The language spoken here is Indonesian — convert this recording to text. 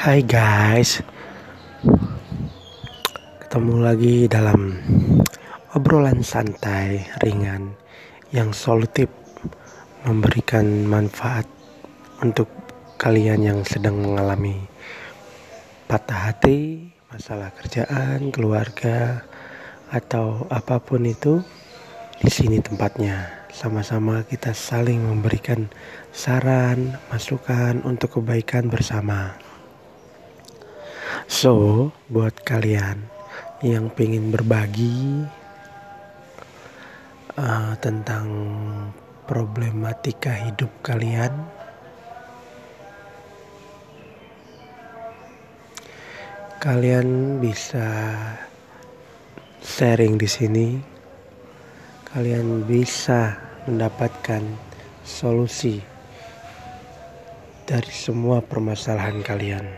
Hai guys, ketemu lagi dalam obrolan santai ringan yang solutif memberikan manfaat untuk kalian yang sedang mengalami patah hati, masalah kerjaan, keluarga, atau apa pun itu. Di sini tempatnya. Sama-sama kita saling memberikan saran, masukan untuk kebaikan bersama. So, buat kalian yang pengen berbagi uh, tentang problematika hidup kalian, kalian bisa sharing di sini. Kalian bisa mendapatkan solusi dari semua permasalahan kalian.